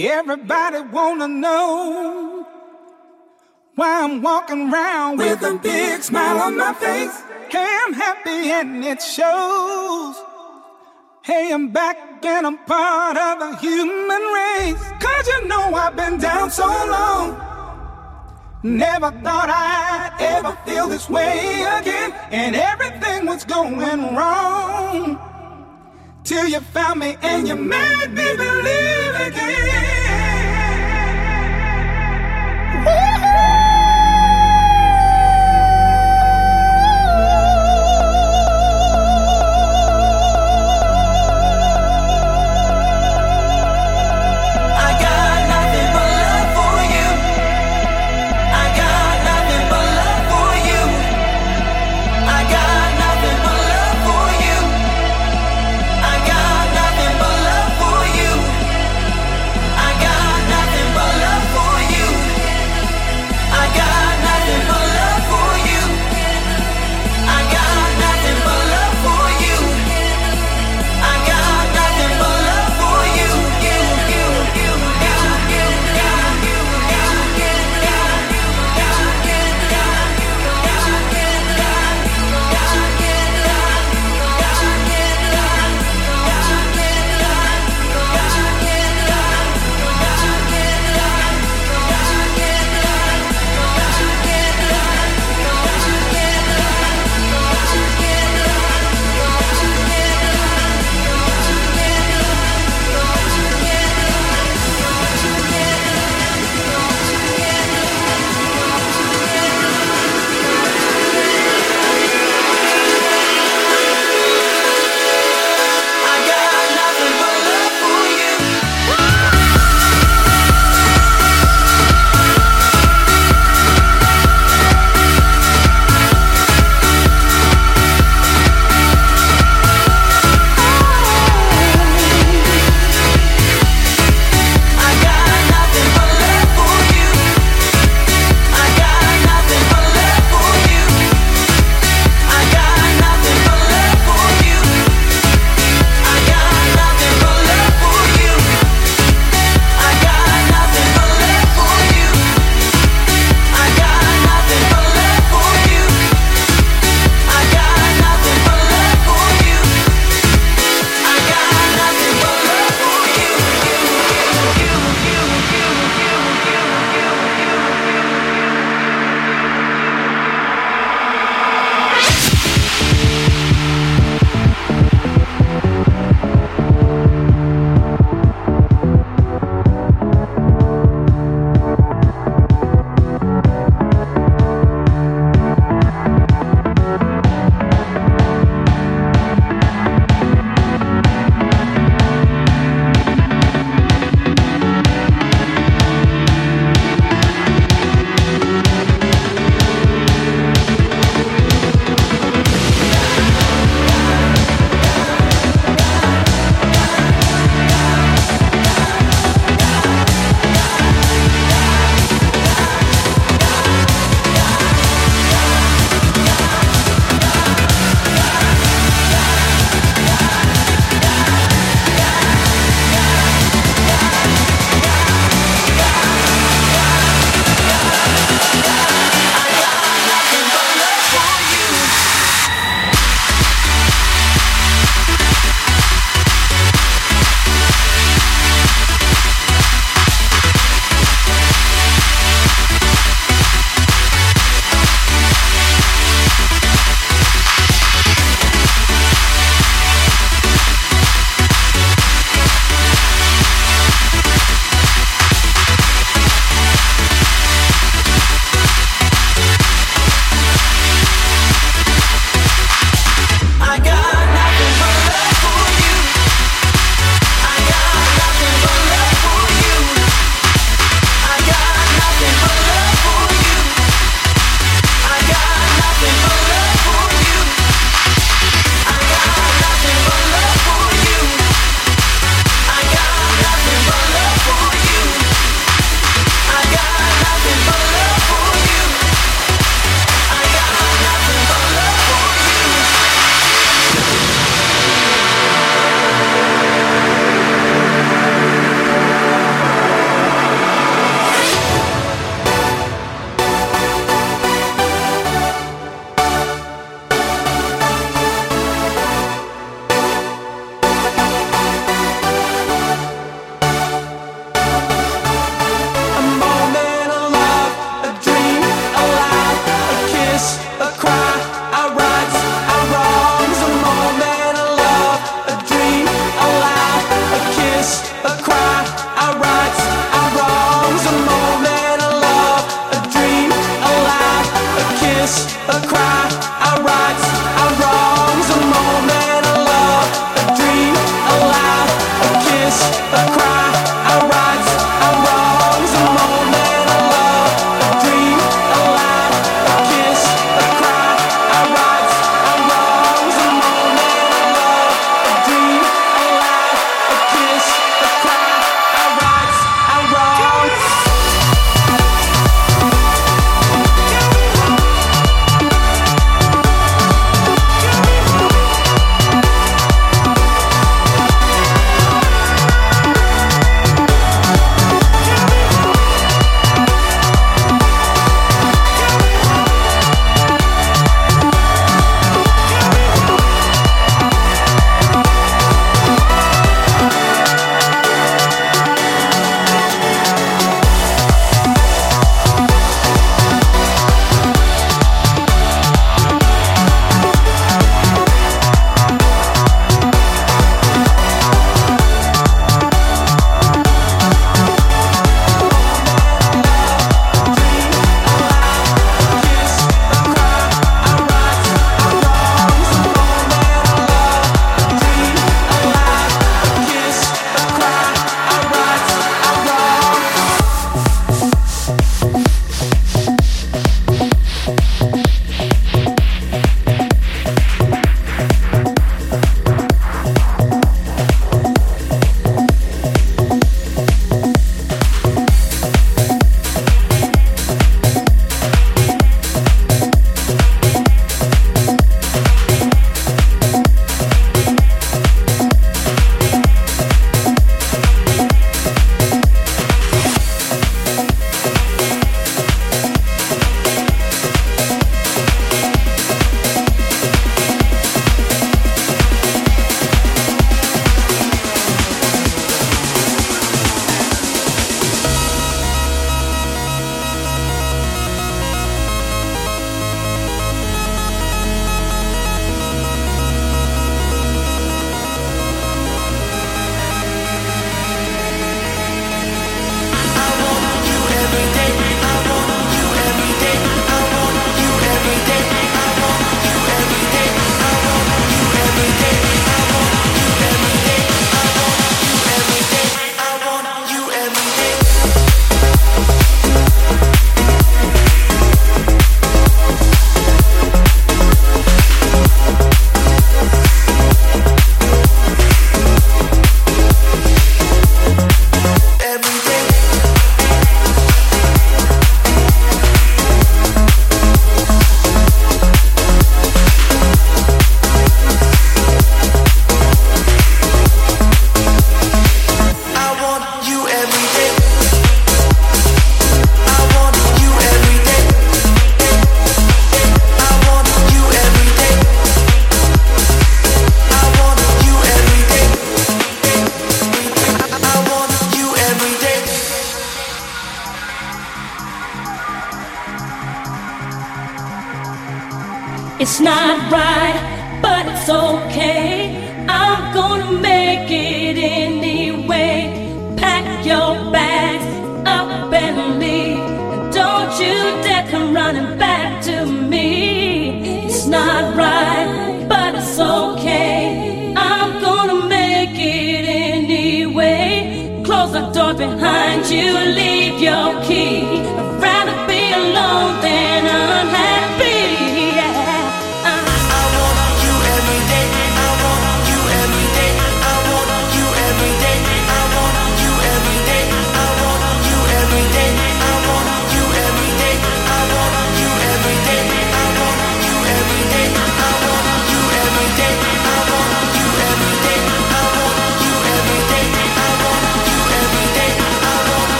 Everybody wanna know why I'm walking around with a big smile on my face. Hey, I'm happy and it shows. Hey, I'm back and I'm part of the human race. Cause you know I've been down so long. Never thought I'd ever feel this way again. And everything was going wrong. Till you found me and you made me believe again.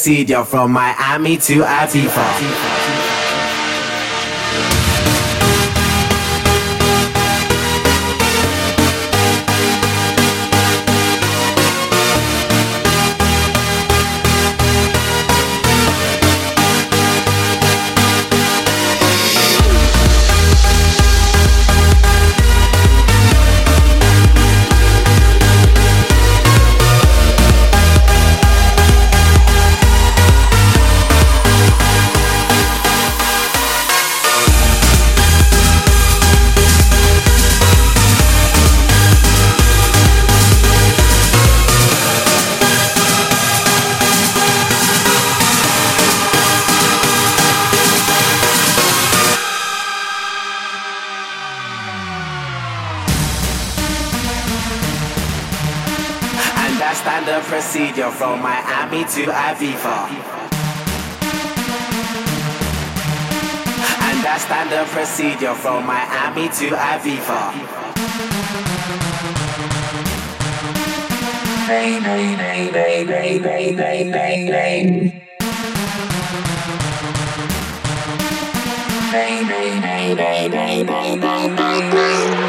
Procedure from Miami to Ibiza. From Miami to Ibiza. And that's standard procedure from Miami to Ibiza. Bang, bang, bang, bang, bang, bang, bang, bang, bang. Bang, bang, bang, bang, bang, bang, bang, bang, bang.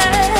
bed.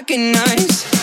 recognize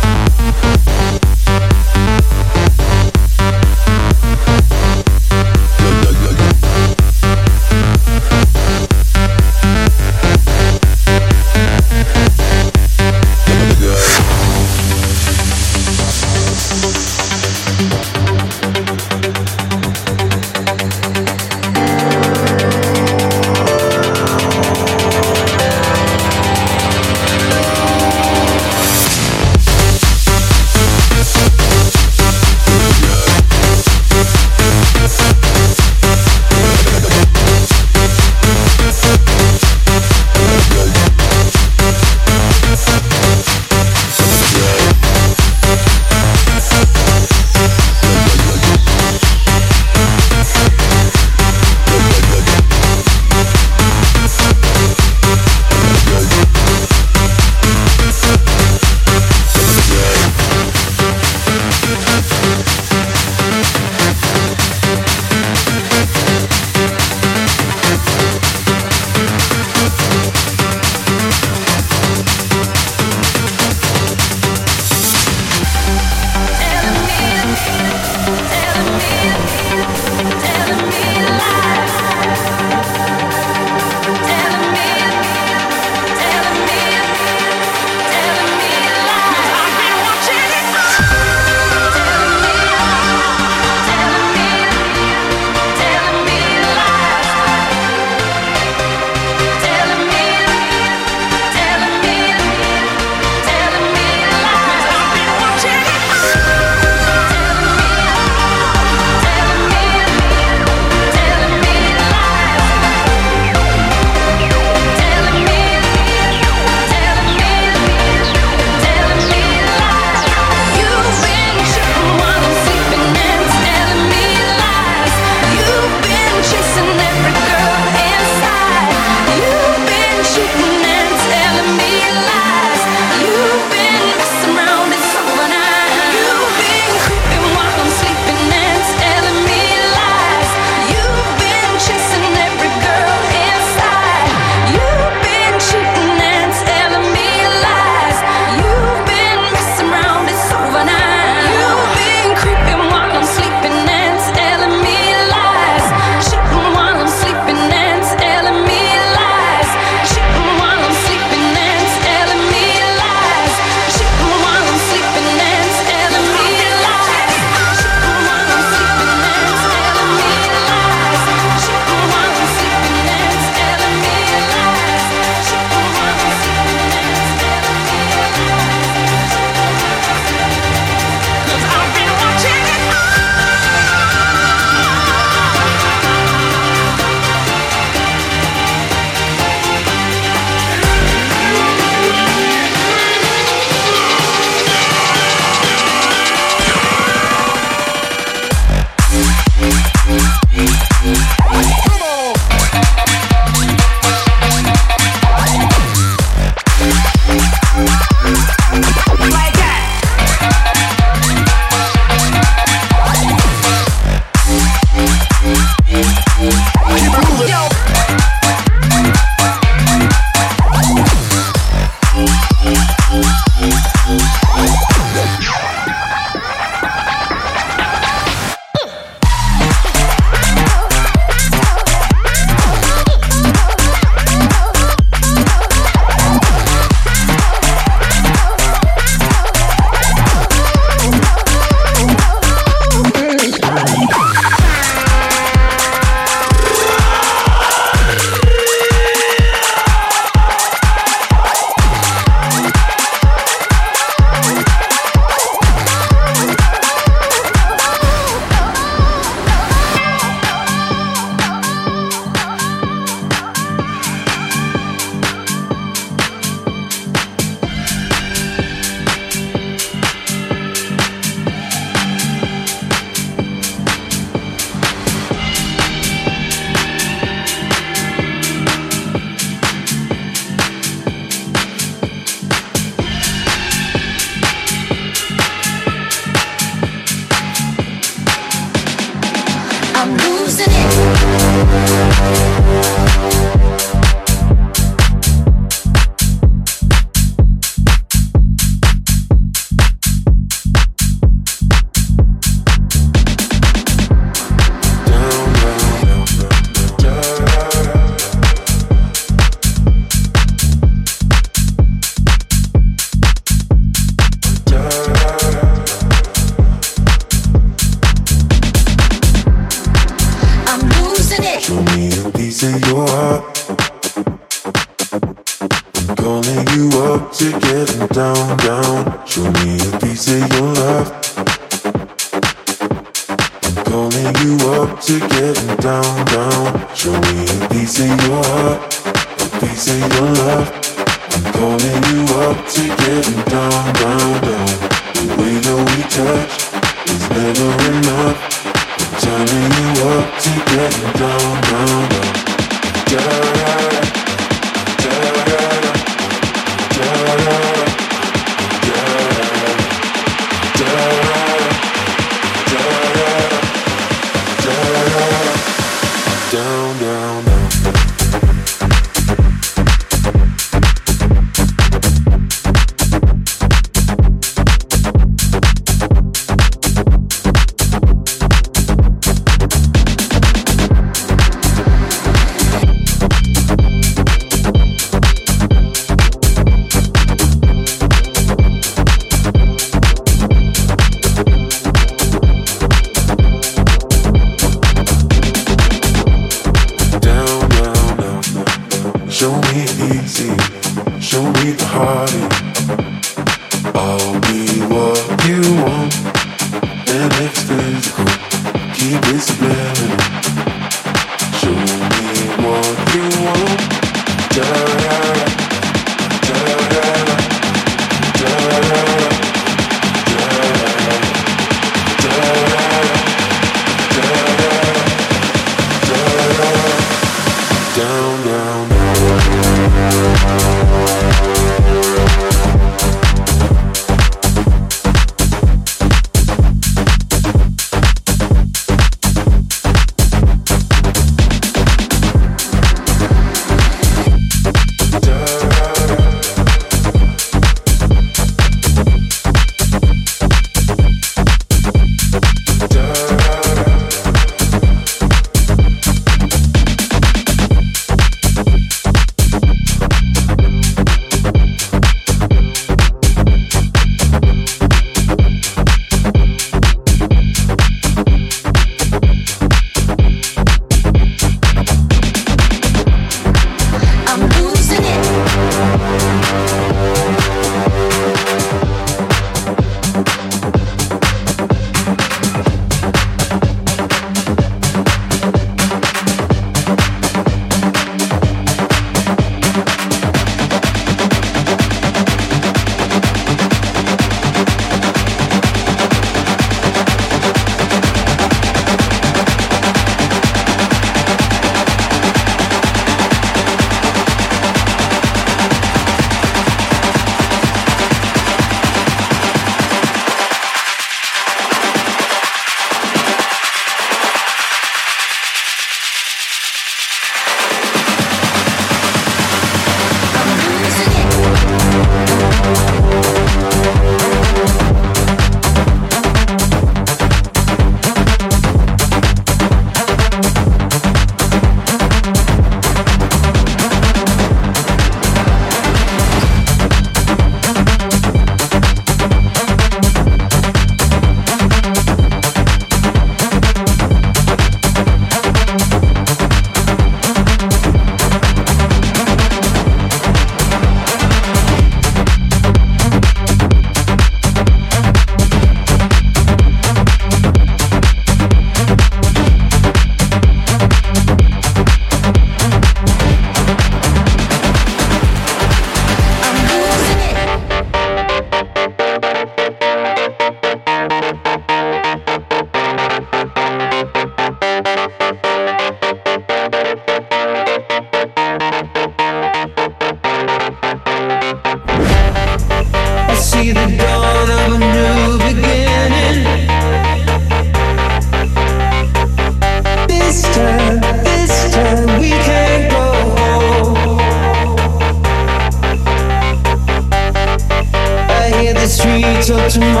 watching my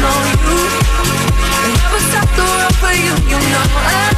know you. Never stop the world for you, you know I.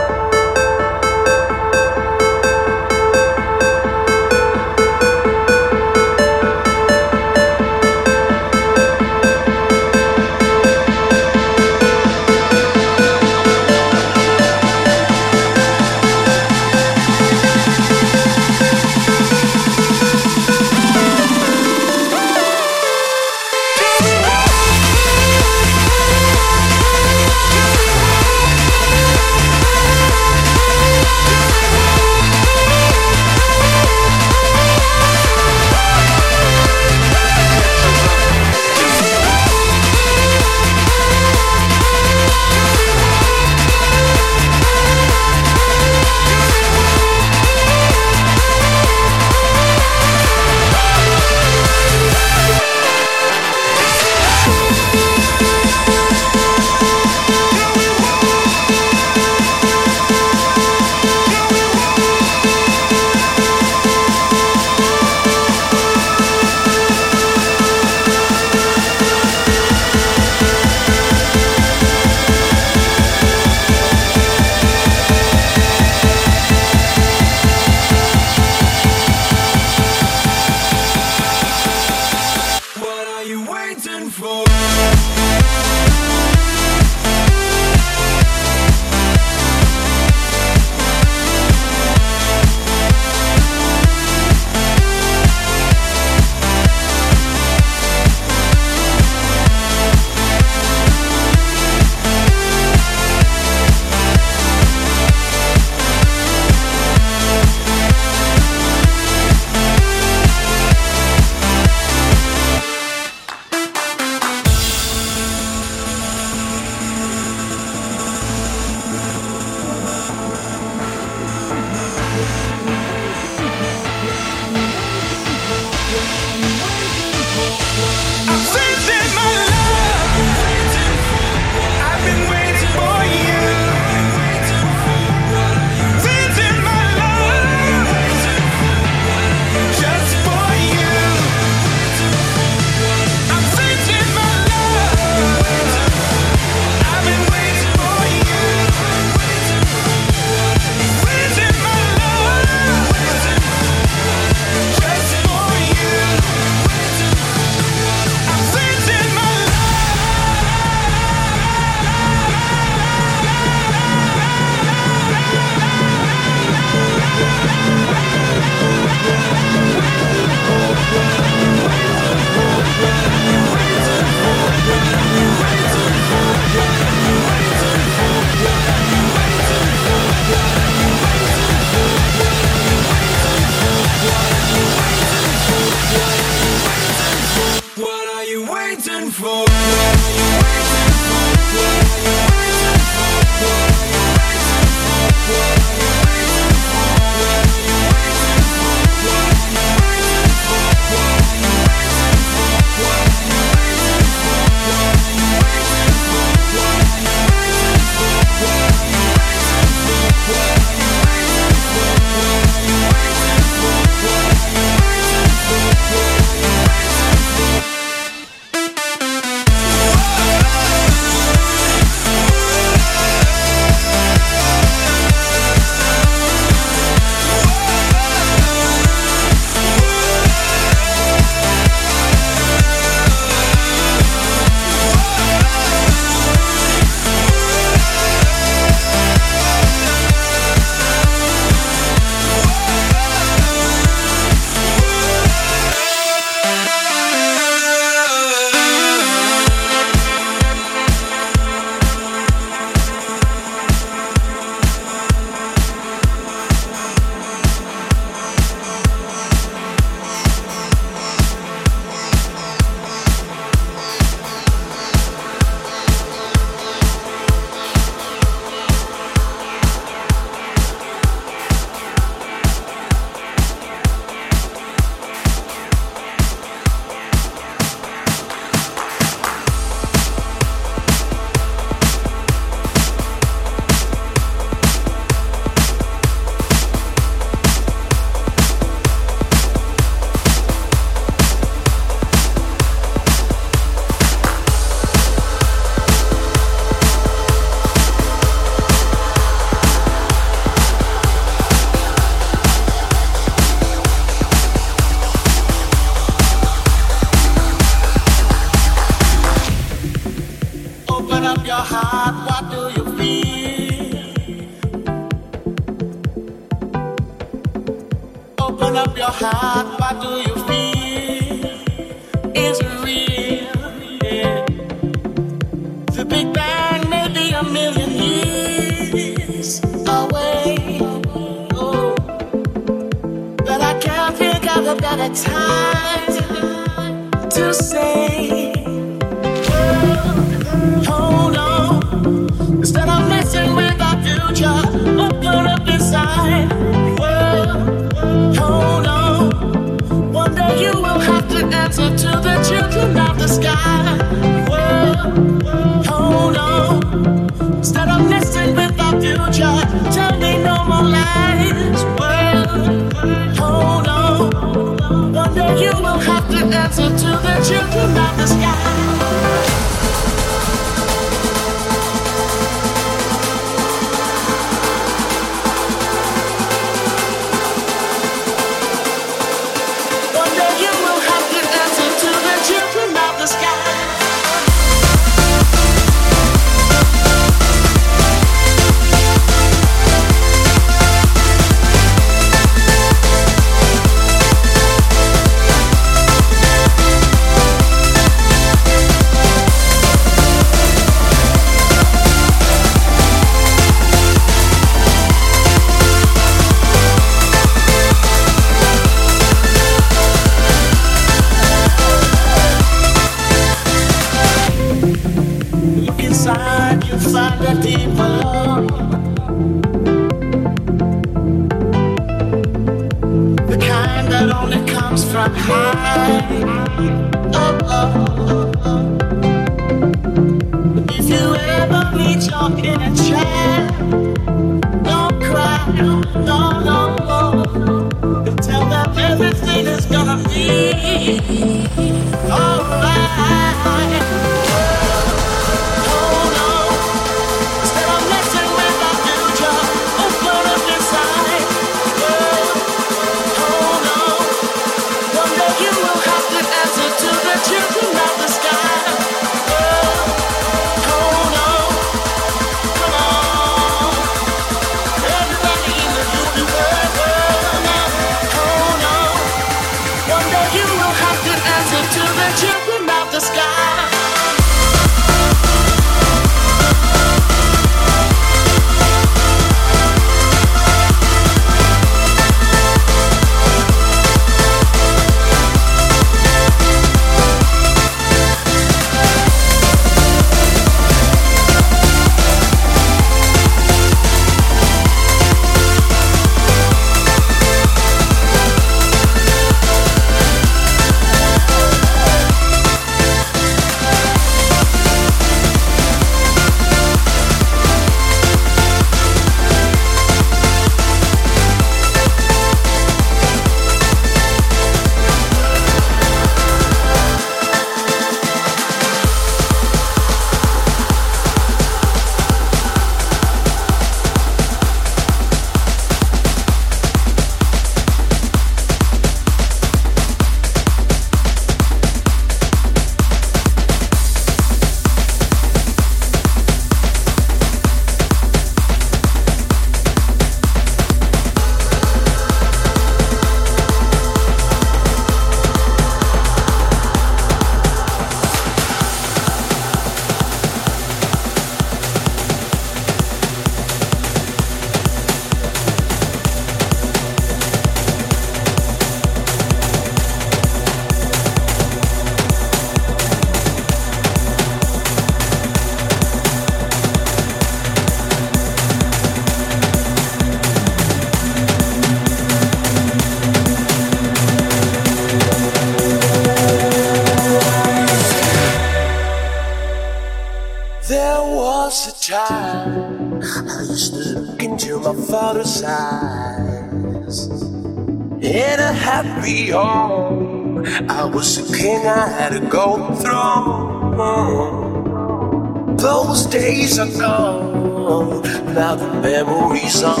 song.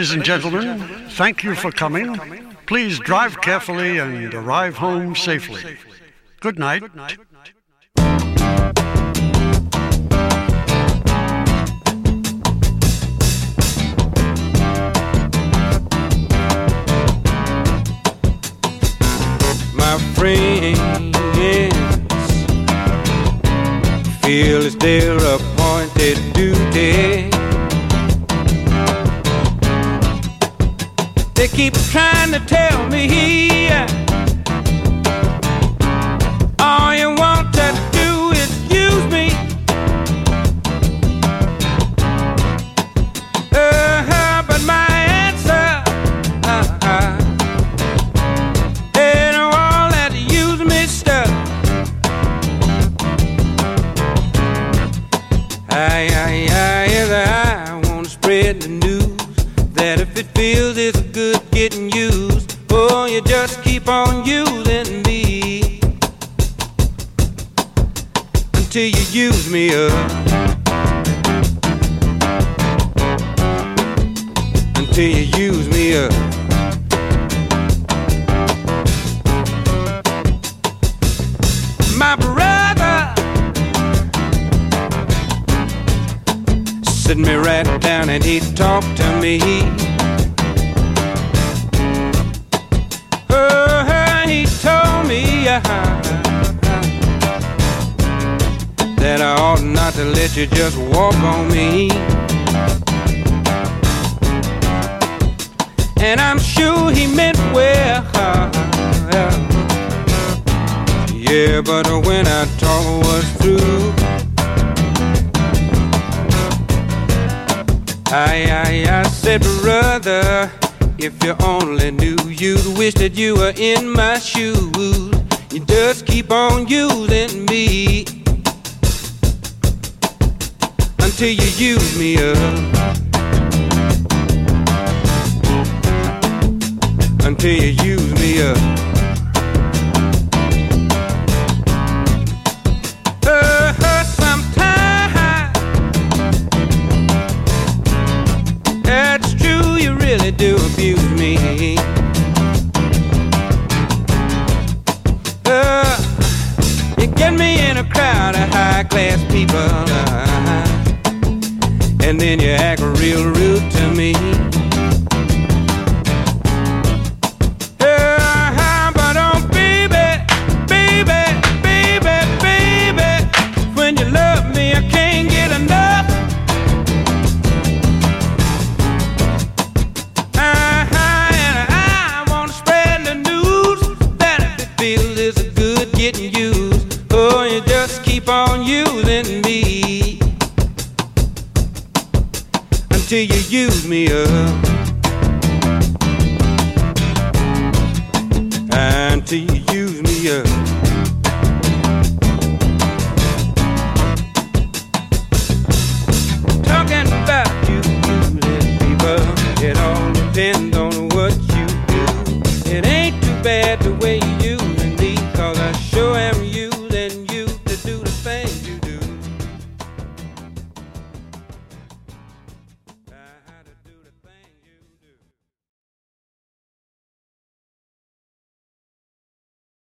Ladies and gentlemen, thank you for coming. Please drive carefully and arrive home safely. Good night. My friends feel it's their appointed duty They keep trying to tell me